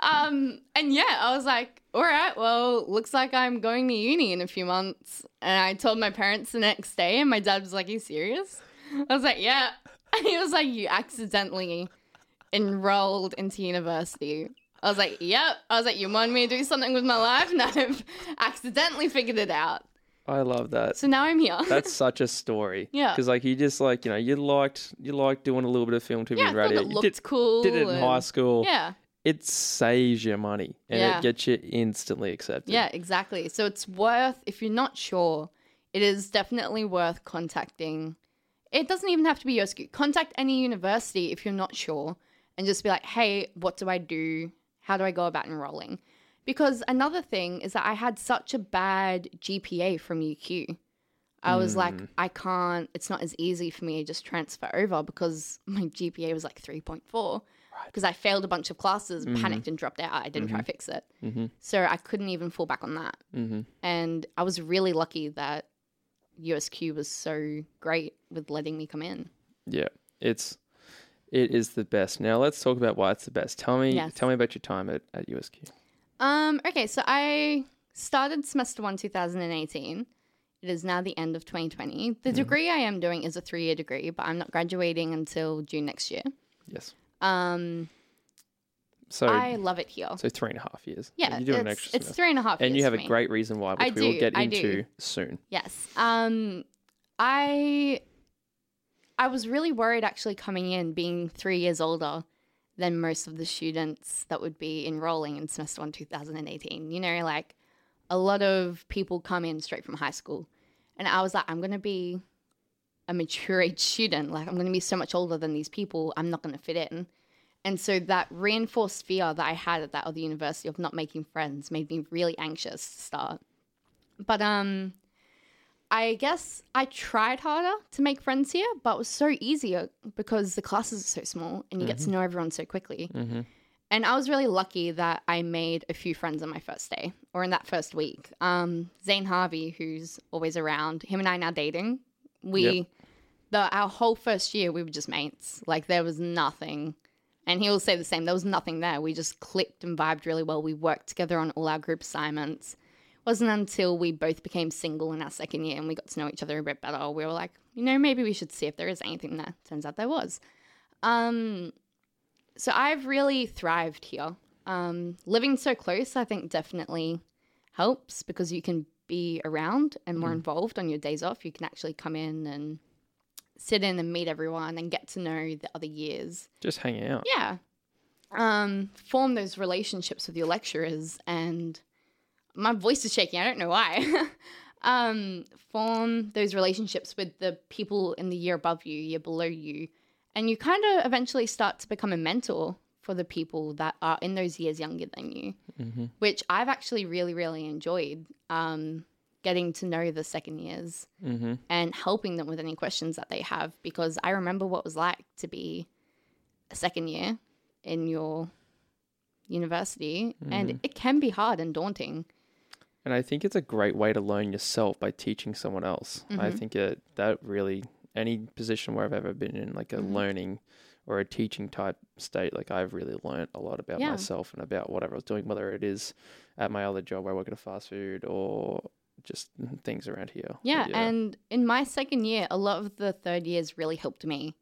um, and yeah, I was like, all right, well, looks like I'm going to uni in a few months. And I told my parents the next day, and my dad was like, Are you serious? I was like, Yeah. And <laughs> he was like, You accidentally enrolled into university. I was like, Yep. I was like, You want me to do something with my life? <laughs> And I've accidentally figured it out. I love that. So now I'm here. <laughs> That's such a story. Yeah. Because like you just like you know you liked you liked doing a little bit of film, TV, yeah, and radio. it You looked did, cool. did it in and- high school. Yeah. It saves your money and Yeah. it gets you instantly accepted. Yeah, exactly. So it's worth, if you're not sure, it is definitely worth contacting. It doesn't even have to be USQ. Contact any university if you're not sure and just be like, hey, what do I do? How do I go about enrolling? Because another thing is that I had such a bad GPA from UQ. I was hmm. like, I can't, it's not as easy for me to just transfer over because my GPA was like 3.4. Because I failed a bunch of classes, mm-hmm. panicked and dropped out. I didn't try to mm-hmm. fix it. Mm-hmm. So I couldn't even fall back on that. Mm-hmm. And I was really lucky that USQ was so great with letting me come in. Yeah. It's it is the best. Now let's talk about why it's the best. Tell me Yes. tell me about your time at, at USQ. Um, okay, so I started semester one 2018. It is now the end of 2020. The degree I am doing is a three year degree, but I'm not graduating until June next year. Yes. Um, So I love it here. so three and a half years. Yeah, You do an it's, extra it's semester. three and a half And you have a me. great reason why, which I we will get I into do. soon. Yes. Um I I was really worried actually coming in being 3 years older than most of the students that would be enrolling in semester 1 2018. You know, like a lot of people come in straight from high school. And I was like I'm going to be a mature age student. Like I'm going to be so much older than these people. I'm not going to fit in. And so that reinforced fear that I had at that other university of not making friends made me really anxious to start. But um I guess I tried harder to make friends here, but it was so easier because the classes are so small and you get to know everyone so quickly. And I was really lucky that I made a few friends on my first day or in that first week. Um, Zane Harvey, who's always around, him and I now dating. We, Yep. the our whole first year, we were just mates. Like there was nothing, and he will say the same. There was nothing there. We just clicked and vibed really well. We worked together on all our group assignments. It wasn't until we both became single in our second year and we got to know each other a bit better. We were like, you know, maybe we should see if there is anything there. Turns out there was. Um, so I've really thrived here. Um, living so close, I think, definitely helps because you can be around and more involved on your days off. You can actually come in and sit in and meet everyone and get to know the other years. Just hang out. Yeah. Um, form those relationships with your lecturers and my voice is shaking. I don't know why. <laughs> um, form those relationships with the people in the year above you, year below you, and you kind of eventually start to become a mentor for the people that are in those years younger than you, which I've actually really, really enjoyed. Um, getting to know the second years Mm-hmm. and helping them with any questions that they have because I remember what it was like to be a second year in your university and it can be hard and daunting. And I think it's a great way to learn yourself by teaching someone else. I Mm-hmm. think it that really any position where I've ever been in, like a Mm-hmm. learning or a teaching type state, like I've really learned a lot about Yeah. myself and about whatever I was doing, whether it is at my other job where I work at a fast food or just things around here. Yeah, and in my second year, a lot of the third years really helped me.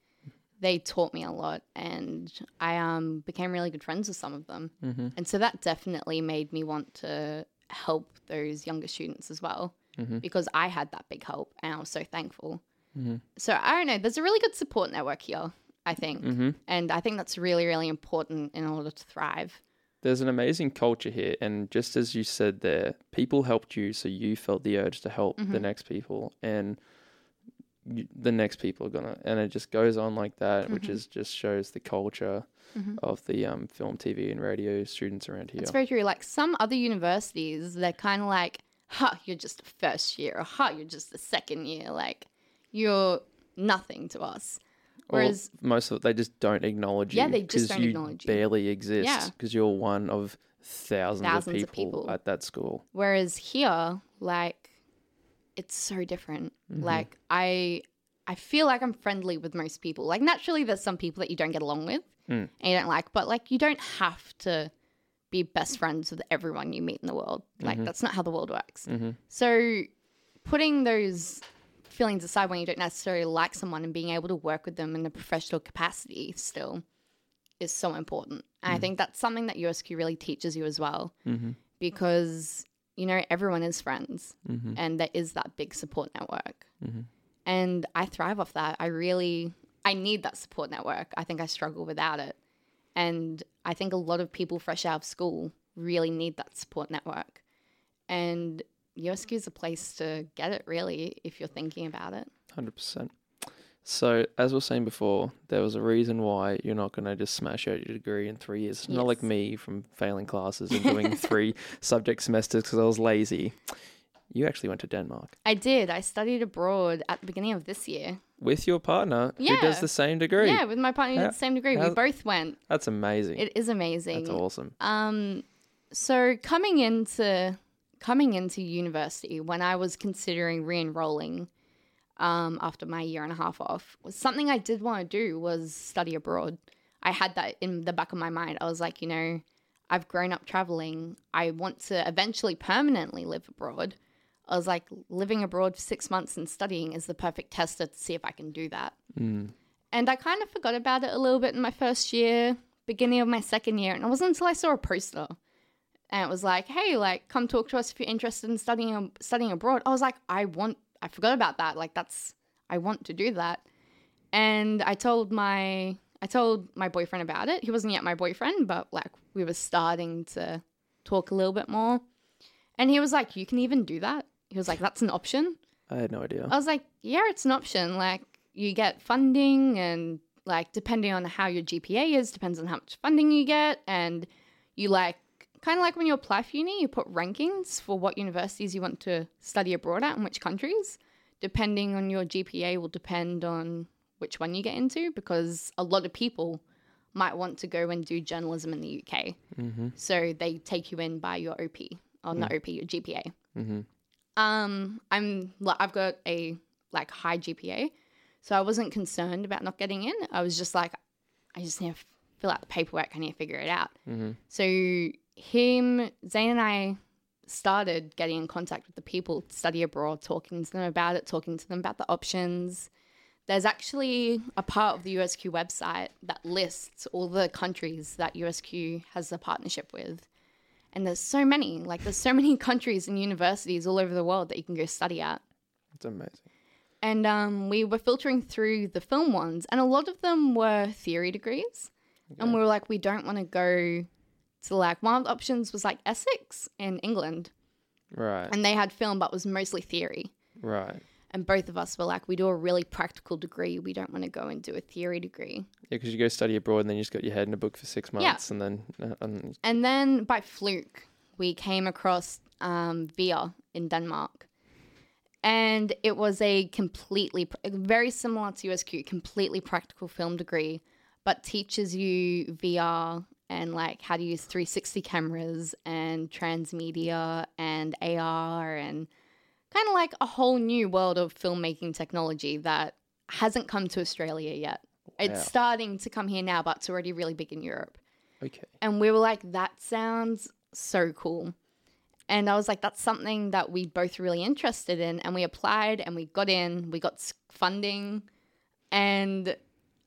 They taught me a lot, and I um, became really good friends with some of them. mm-hmm. And so that definitely made me want to help those younger students as well Mm-hmm. because I had that big help and I was so thankful. Mm-hmm. So I don't know, there's a really good support network here, I think. Mm-hmm. And I think that's really, really important in order to thrive. There's an amazing culture here, and just as you said there, people helped you, so you felt the urge to help Mm-hmm. the next people, and you, the next people are gonna, and it just goes on like that, which Mm-hmm. is just shows the culture of the um, film, TV, and radio students around here. It's very true. Like some other universities, they're kind of like, ha, you're just a first year, or ha, you're just a second year. Like, you're nothing to us. Or Whereas, most of it, they just don't acknowledge you. Yeah, you. they just don't you acknowledge you. barely exist Yeah. because you're one of thousands, Thousands of, of people people. at that school. whereas here, like, it's so different. Mm-hmm. Like, I, I feel like I'm friendly with most people. Like, naturally, there's some people that you don't get along with Mm. and you don't like, but like, you don't have to be best friends with everyone you meet in the world. Like, Mm-hmm. that's not how the world works. So, putting those feelings aside when you don't necessarily like someone and being able to work with them in a professional capacity still is so important. And I think that's something that USQ really teaches you as well Mm-hmm. because, you know, everyone is friends Mm-hmm. and there is that big support network. Mhm. And I thrive off that. I really, I need that support network. I think I struggle without it. And I think a lot of people fresh out of school really need that support network. And USQ is a place to get it, really, if you're thinking about it. Hundred percent. So, as we were saying before, there was a reason why you're not going to just smash out your degree in three years. Not like me from failing classes and doing <laughs> three subject semesters because I was lazy. You actually went to Denmark I did. I studied abroad at the beginning of this year. with your partner who does the same degree. Yeah, with my partner who did the same degree. We both went. That's amazing. It is amazing. That's awesome. Um, so coming into coming into university when I was considering re-enrolling um, after my year and a half off was something I did want to do was study abroad. I had that in the back of my mind. I was like, you know, I've grown up traveling. I want to eventually permanently live abroad. I was like, living abroad for six months and studying is the perfect tester to see if I can do that. Mm. And I kind of forgot about it a little bit in my first year, beginning of my second year. And it wasn't until I saw a poster and it was like, hey, like, come talk to us if you're interested in studying studying abroad. I was like, I want, I forgot about that. Like, that's, I want to do that. And I told my, I told my boyfriend about it. He wasn't yet my boyfriend, but like, we were starting to talk a little bit more. And he was like, you can even do that. He was like, that's an option. I had no idea. I was like, yeah, it's an option. Like, you get funding and like depending on how your GPA is, depends on how much funding you get. And you like kind of like when you apply for uni, you put rankings for what universities you want to study abroad at and which countries. Depending on your GPA will depend on which one you get into because a lot of people might want to go and do journalism in the UK. Mm-hmm. So they take you in by your OP, or not OP, your GPA. Mm-hmm. Um, I'm I've got a like high GPA, so I wasn't concerned about not getting in. I was just like, I just need to fill out the paperwork. I need to figure it out. Mm-hmm. So him, Zane, and I started getting in contact with the people to study abroad, talking to them about it, talking to them about the options. There's actually a part of the USQ website that lists all the countries that USQ has a partnership with. And there's so many, like there's so <laughs> many countries and universities all over the world that you can go study at. It's amazing. And um, we were filtering through the film ones, and a lot of them were theory degrees. And we were like, we don't want to go to like one of the options was like Essex in England, Right. and they had film, but was mostly theory. right. And both of us were like, we do a really practical degree. We don't want to go and do a theory degree. Yeah, because you go study abroad and then you just got your head in a book for six months, Yeah. and then uh, and And then by fluke, we came across um, VIA in Denmark. And it was a completely, very similar to USQ, completely practical film degree, but teaches you VR and like how to use 360 cameras and transmedia and AR and kind of like a whole new world of filmmaking technology that hasn't come to Australia yet. It's Wow. starting to come here now, but it's already really big in Europe. okay. And we were like, that sounds so cool. And I was like, that's something that we both really interested in. And we applied and we got in, we got funding. And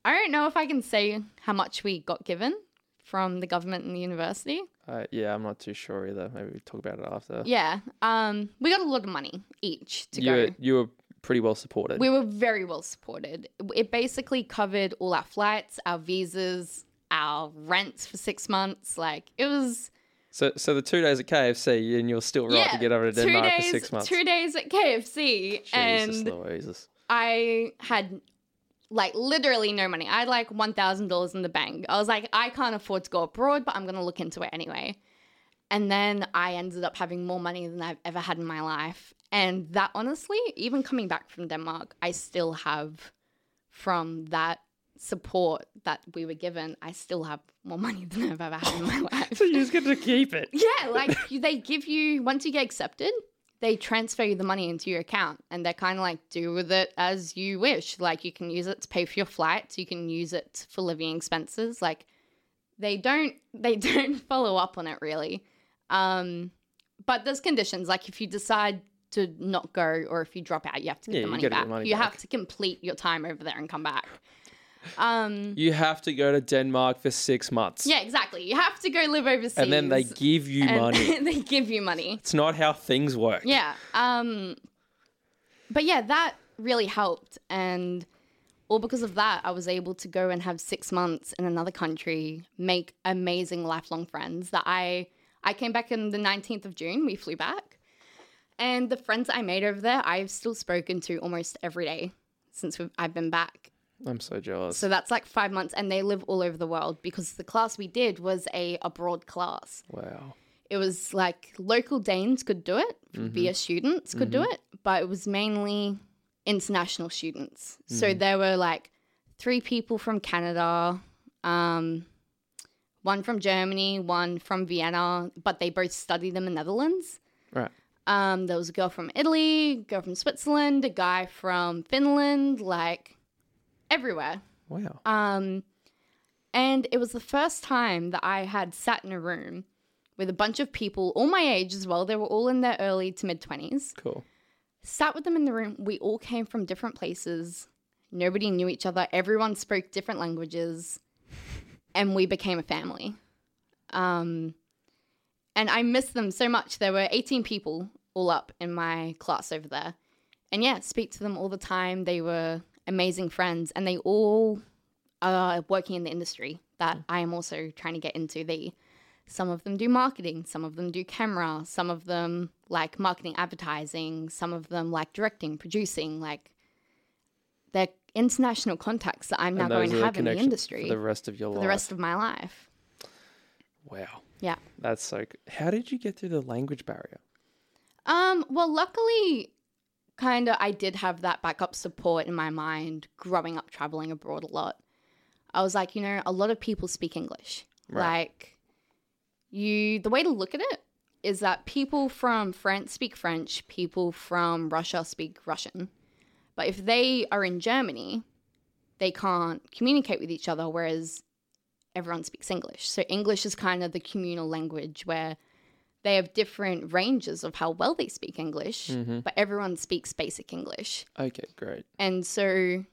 I don't know if I can say how much we got given from the government and the university. Uh, yeah, I'm not too sure either. Maybe we talk about it after. Yeah. Um, we got a lot of money each to you go. were, you were pretty well supported. We were very well supported. It basically covered all our flights, our visas, our rents for six months. Like it was so so the two days at KFC and you're still right to get over to Denmark days, for six months. Two days at KFC, Jesus and Louises. I had like literally no money. I had like one thousand dollars in the bank. I was like, I can't afford to go abroad, but I'm gonna look into it anyway. And then I ended up having more money than I've ever had in my life. And that honestly, even coming back from Denmark, I still have from that support that we were given, I still have more <laughs> money than I've ever had in my <laughs> life. So you just get to keep it. Yeah, like they give you once you get accepted, they transfer you the money into your account, and they're kind of like do with it as you wish. Like you can use it to pay for your flights, you can use it for living expenses. Like they don't <laughs> they don't follow up on it really. Um, but there's conditions. Like if you decide to not go or if you drop out, you have to get Yeah, the money get back. money you back. have to complete your time over there and come back. Um, You have to go to Denmark for six months. yeah, exactly. You have to go live overseas, And then they give you money. <laughs> they give you money. It's not how things work. Yeah. Um but yeah, that really helped and all because of that, I was able to go and have 6 months in another country, make amazing lifelong friends that I I came back on the 19th of June, we flew back. And the friends I made over there, I've still spoken to almost every day since we've, I've been back. I'm so jealous. So that's like 5 months and they live all over the world because the class we did was a abroad class wow. it was like local Danes could do it, VIA students could do it, but it was mainly international students. So there were like three people from Canada, um, one from Germany, one from Vienna, but they both studied in the Netherlands. Right. Um, there was a girl from Italy, a girl from Switzerland, a guy from Finland, like everywhere. Wow. Um, and it was the first time that I had sat in a room with a bunch of people, all my age as well. They were all in their early to mid 20s. Cool. Sat with them in the room. We all came from different places. Nobody knew each other. Everyone spoke different languages. And we became a family. Um, and I miss them so much. There were 18 people all up in my class over there. And yeah, speak to them all the time. They were amazing friends. And they all are working in the industry that I am also trying to get into. They some of them do marketing, some of them do camera, some of them like marketing advertising, some of them like directing, producing, like they're international contacts that I'm now going to have in the industry for the rest of your for life. the rest of my life. wow, Yeah. that's so. How did you get through the language barrier? Um, well, luckily, kind of, I did have that backup support in my mind growing up traveling abroad a lot. I was like, you know, a lot of people speak English. Right. Like, you, the way to look at it is that people from France speak French, people from Russia speak Russian. But if they are in Germany, they can't communicate with each other, whereas everyone speaks English. So, English is kind of the communal language where they have different ranges of how well they speak English, Mm-hmm. but everyone speaks basic English. Okay, great. And so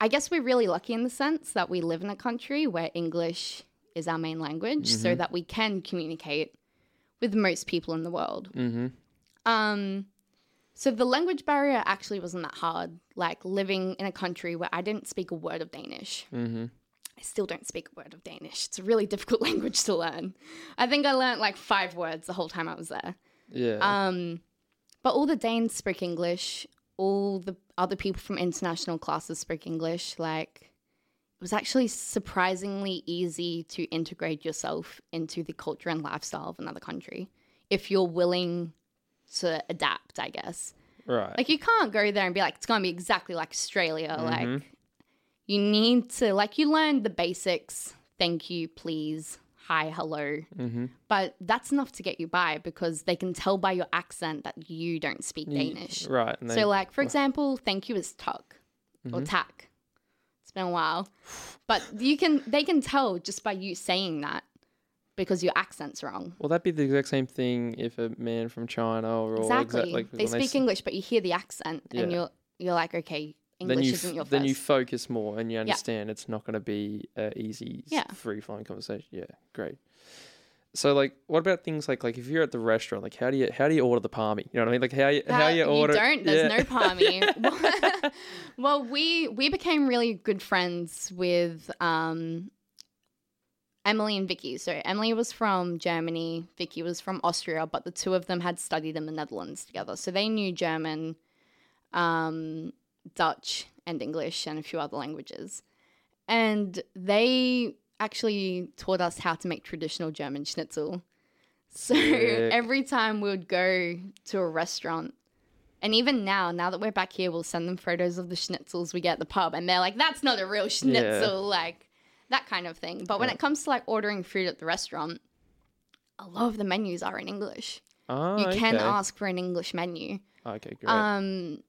I guess we're really lucky in the sense that we live in a country where English is our main language so that we can communicate with most people in the world. Mm-hmm. Um so the language barrier actually wasn't that hard. Like living in a country where I didn't speak a word of Danish. Mm-hmm. I still don't speak a word of Danish. It's a really <laughs> difficult language to learn. I think I learned like 5 words the whole time I was there. Yeah. Um, but all the Danes speak English. All the other people from international classes speak English. Like, it was actually surprisingly easy to integrate yourself into the culture and lifestyle of another country if you're willing to adapt, I guess. right. Like, you can't go there and be like, it's going to be exactly like Australia. Mhm. Like, you need to, like, you learn the basics. Thank you, please. Hi, hello. mm-hmm. But that's enough to get you by because they can tell by your accent that you don't speak Danish. Right. And So, like, for <sighs> example, thank you is tuck or Mhm. tack. It's been a while. But you can, they can tell just by you saying that because your accent's wrong. Well, that'd be the exact same thing if a man from China or Exactly. exa- like they speak s- English, but you hear the accent Yeah. and you're, you're like, okay, then English you isn't f- your then you first. focus more and you understand it's not going to be a easy Yeah. free flowing conversation. Yeah, great. So like, what about things like like if you're at the restaurant, like how do you how do you order the parmy? You know what I mean? Like how you how That- you order? don't. There's no parmy. <laughs> <laughs> well, we we became really good friends with um, Emily and Vicky. So Emily was from Germany, Vicky was from Austria, but the two of them had studied in the Netherlands together, so they knew German, um, Dutch, and English, and a few other languages. And they actually taught us how to make traditional German schnitzel. So Sick. <laughs> every time we would go to a restaurant, and even now, now that we're back here, we'll send them photos of the schnitzels we get at the pub, and they're like, "That's not a real schnitzel," like that kind of thing. But when Yeah. it comes to like ordering food at the restaurant, a lot of the menus are in English. Oh, you can okay. ask for an English menu. Okay, great. Um,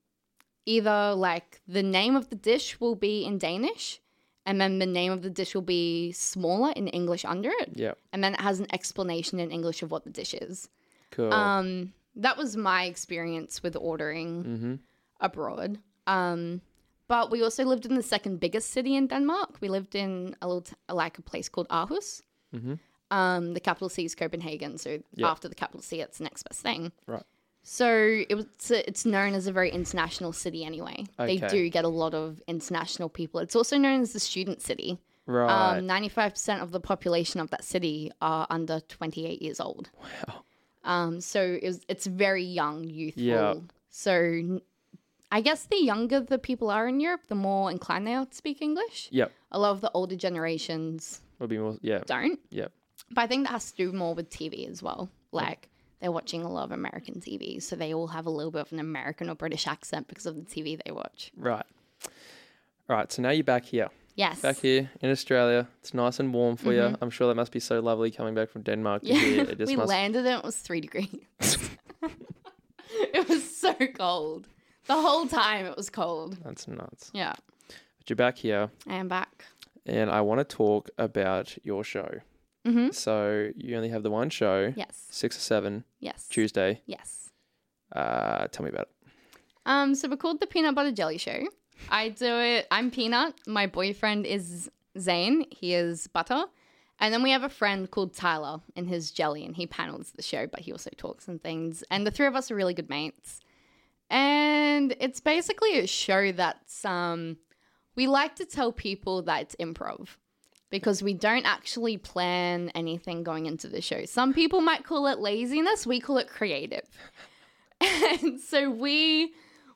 either like the name of the dish will be in Danish, and then the name of the dish will be smaller in English under it, yeah, and then it has an explanation in English of what the dish is. cool. Um, that was my experience with ordering mm-hmm. abroad. Um, but we also lived in the second biggest city in Denmark. We lived in a little t- like a place called Aarhus. Mhm. Um, the capital city is Copenhagen, so Yeah. after the capital city, it's the next best thing. Right. So it was it's known as a very international city anyway. They do get a lot of international people. It's also known as the student city. Right. Um, Ninety five percent of the population of that city are under twenty eight years old. wow. Um, so it was, it's very young, youthful. Yeah. So I guess the younger the people are in Europe, the more inclined they are to speak English. Yep. A lot of the older generations Would be more. Yeah. don't. Yep. But I think that has to do more with TV as well. Like they're watching a lot of American TV, so they all have a little bit of an American or British accent because of the TV they watch. Right. Right. So now you're back here. Yes. Back here in Australia. It's nice and warm for you. Mhm. I'm sure that must be so lovely coming back from Denmark Yeah. here. <laughs> Just we must. landed and it was three degrees. <laughs> <laughs> it was so cold. The whole time it was cold. That's nuts. Yeah. But you're back here, I am back. and I want to talk about your show. Mm-hmm. So you only have the one show, Yes. six or seven Yes. Tuesday. Yes. Uh, tell me about it. Um, so we're called the Peanut Butter Jelly Show. I do it. I'm Peanut. My boyfriend is Zane. He is Butter. And then we have a friend called Tyler and his Jelly, and he panels the show, but he also talks and things. And the three of us are really good mates. And it's basically a show that's um, we like to tell people that it's improv because we don't actually plan anything going into the show. Some people might call it laziness. We call it creative. <laughs> And so we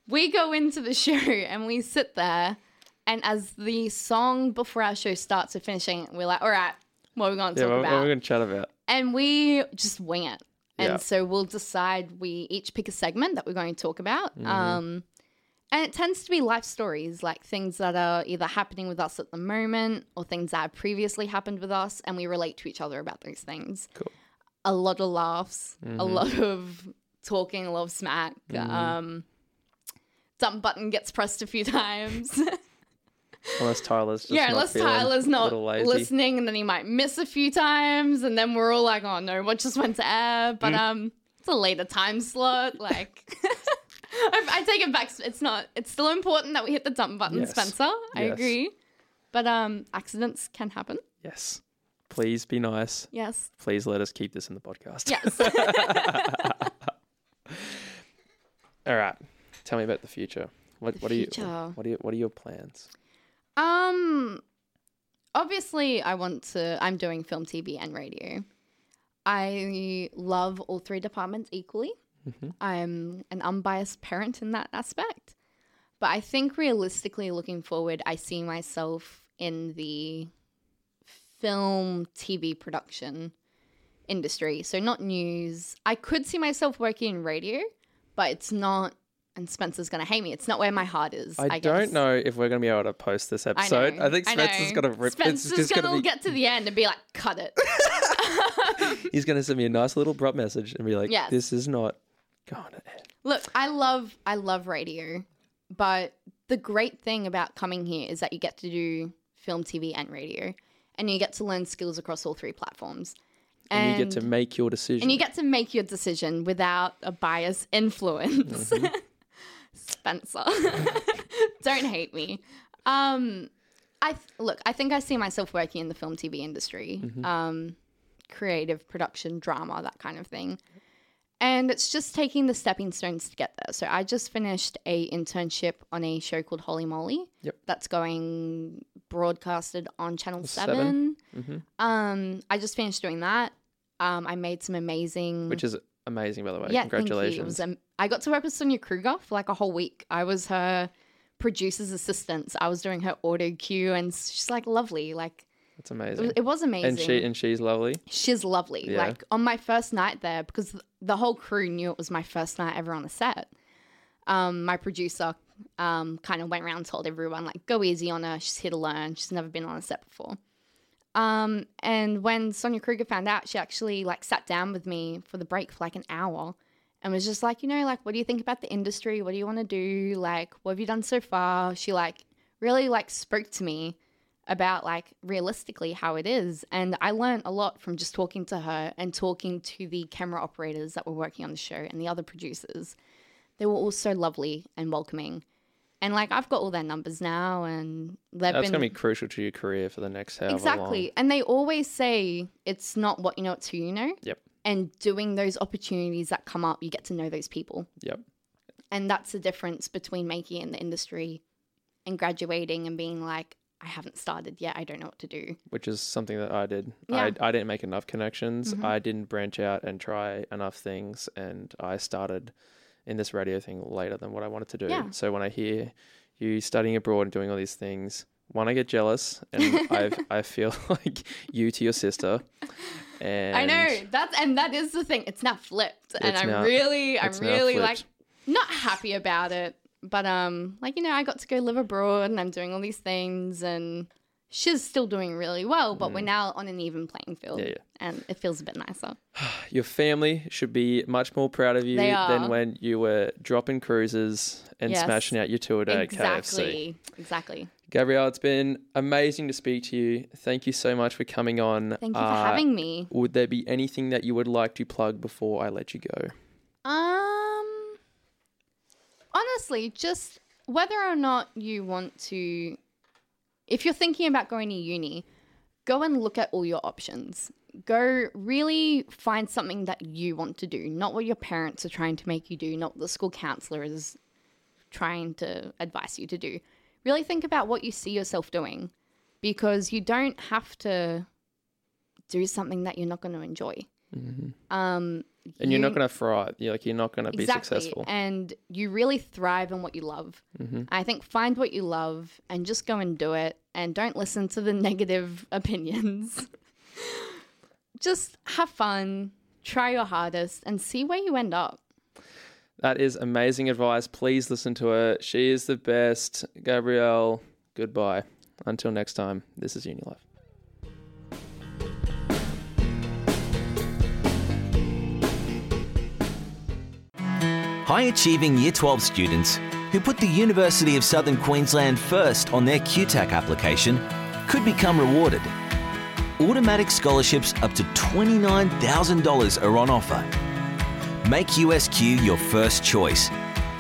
we go into the <laughs> show and we sit there and as the song before our show starts to finishing, we're like, all right, what are we going to Yeah, talk what, what about? are we going to chat about? and we just wing it. And Yeah. so we'll decide we each pick a segment that we're going to talk about. Mm-hmm. Um, and it tends to be life stories, like things that are either happening with us at the moment or things that have previously happened with us, and we relate to each other about those things. Cool. A lot of laughs, a Mm-hmm. lot of talking, a lot of smack. Um, dump button gets pressed a few times. <laughs> Unless Tyler's just yeah, unless Tyler's not listening, and then he might miss a few times, and then we're all like, "Oh no, what just went to air?" But Mm. um, it's a later time slot. Like, <laughs> I, take it back. It's not. It's still important that we hit the dump button, Yes. Spencer. I Yes. agree. But um, accidents can happen. Yes. Please be nice. Yes. Please let us keep this in the podcast. Yes. <laughs> <laughs> All right. Tell me about the future. What what are you future. what are you, what are your plans? Um, obviously, I want to. I'm doing film, TV, and radio. I love all three departments equally. Mhm. I'm an unbiased parent in that aspect. But I think realistically, looking forward, I see myself in the film, TV production industry. So, not news. I could see myself working in radio, but it's not. And Spencer's going to hate me. It's not where my heart is. I, I, don't know if we're going to be able to post this I episode. know. I, think Spencer's going to rip. Spencer's it's just gonna going to be. get to the end and be like, "Cut it." <laughs> He's going to send me a nice little abrupt message and be like, Yes. "This is not going ahead." Look, I love I love radio, but the great thing about coming here is that you get to do film, TV, and radio, and you get to learn skills across all three platforms. And, you get to make your decision. and you get to make your decision without a bias influence. Mm-hmm. <laughs> Spencer, <laughs> don't hate me. Um, I th- look. I think I see myself working in the film, TV industry, Mm-hmm. um, creative production, drama, that kind of thing. And it's just taking the stepping stones to get there. So I just finished a internship on a show called Holy Moly. Yep. That's going broadcasted on Channel Seven. Seven. Mhm. Um, I just finished doing that. Um, I made some amazing. which is amazing, by the way. yeah, Congratulations. Thank you. It was, um, I got to work with Sonia Kruger for like a whole week. I was her producer's assistant. I was doing her auto cue, and she's like lovely. Like That's it amazing. was, it was amazing. and she and she's lovely. She's lovely. Yeah. Like on my first night there, because the whole crew knew it was my first night ever on a set. Um, my producer um, kind of went around and told everyone like, "Go easy on her. She's here to learn. She's never been on a set before." Um, and when Sonia Kruger found out, she actually like sat down with me for the break for like an hour, and was just like, you know, like, what do you think about the industry? What do you want to do? Like, what have you done so far? She like really like spoke to me about like realistically how it is and i learned a lot from just talking to her and talking to the camera operators that were working on the show and the other producers they were all so lovely and welcoming and like i've got all their numbers now and they've That's been going to be crucial to your career for the next however exactly long. and they always say it's not what you know it's who you know Yep. and doing those opportunities that come up you get to know those people Yep. and that's the difference between making it in the industry and graduating and being like i haven't started yet i don't know what to do Which is something that I did. Yeah. Mm-hmm. I, I didn't make enough connections. I didn't branch out and try enough things. And I started in this radio thing later than what I wanted to do. Yeah. So when I hear you studying abroad and doing all these things, one, I get jealous and <laughs> I I feel <laughs> like you to your sister. And I know that's and that is the thing. It's now flipped, and I'm now- really, I'm really like not happy about it. But um, like you know, I got to go live abroad, and I'm doing all these things, and she's still doing really well. But we're now on an even playing field, Mm. Yeah, yeah. and it feels a bit nicer. <sighs> Your family should be much more proud of you than when you were dropping cruises and Yes. smashing out your tour day at KFC. Exactly, exactly. Gabrielle, it's been amazing to speak to you. Thank you so much for coming on. Thank you for Uh, having me. Would there be anything that you would like to plug before I let you go? Um, honestly, just whether or not you want to, if you're thinking about going to uni, go and look at all your options. Go really find something that you want to do, not what your parents are trying to make you do, not what the school counselor is trying to advise you to do. Really think about what you see yourself doing because you don't have to do something that you're not going to enjoy um, And you're not going to thrive. You're like you're not going to be exactly. successful. And you really thrive in what you love. hmm I think find what you love and just go and do it and don't listen to the <laughs> negative opinions. <laughs> just have fun, try your hardest, and see where you end up. That is amazing advice. Please listen to her. She is the best. Gabrielle, goodbye. Until next time, this is Unilife. High achieving Year 12 students who put the University of Southern Queensland first on their QTAC application could become rewarded. Automatic scholarships up to $29,000 are on offer. Make USQ your first choice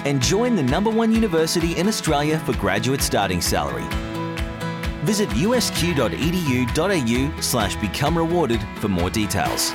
and join the number one university in Australia for graduate starting salary. Visit usq.edu.au slash become rewarded for more details.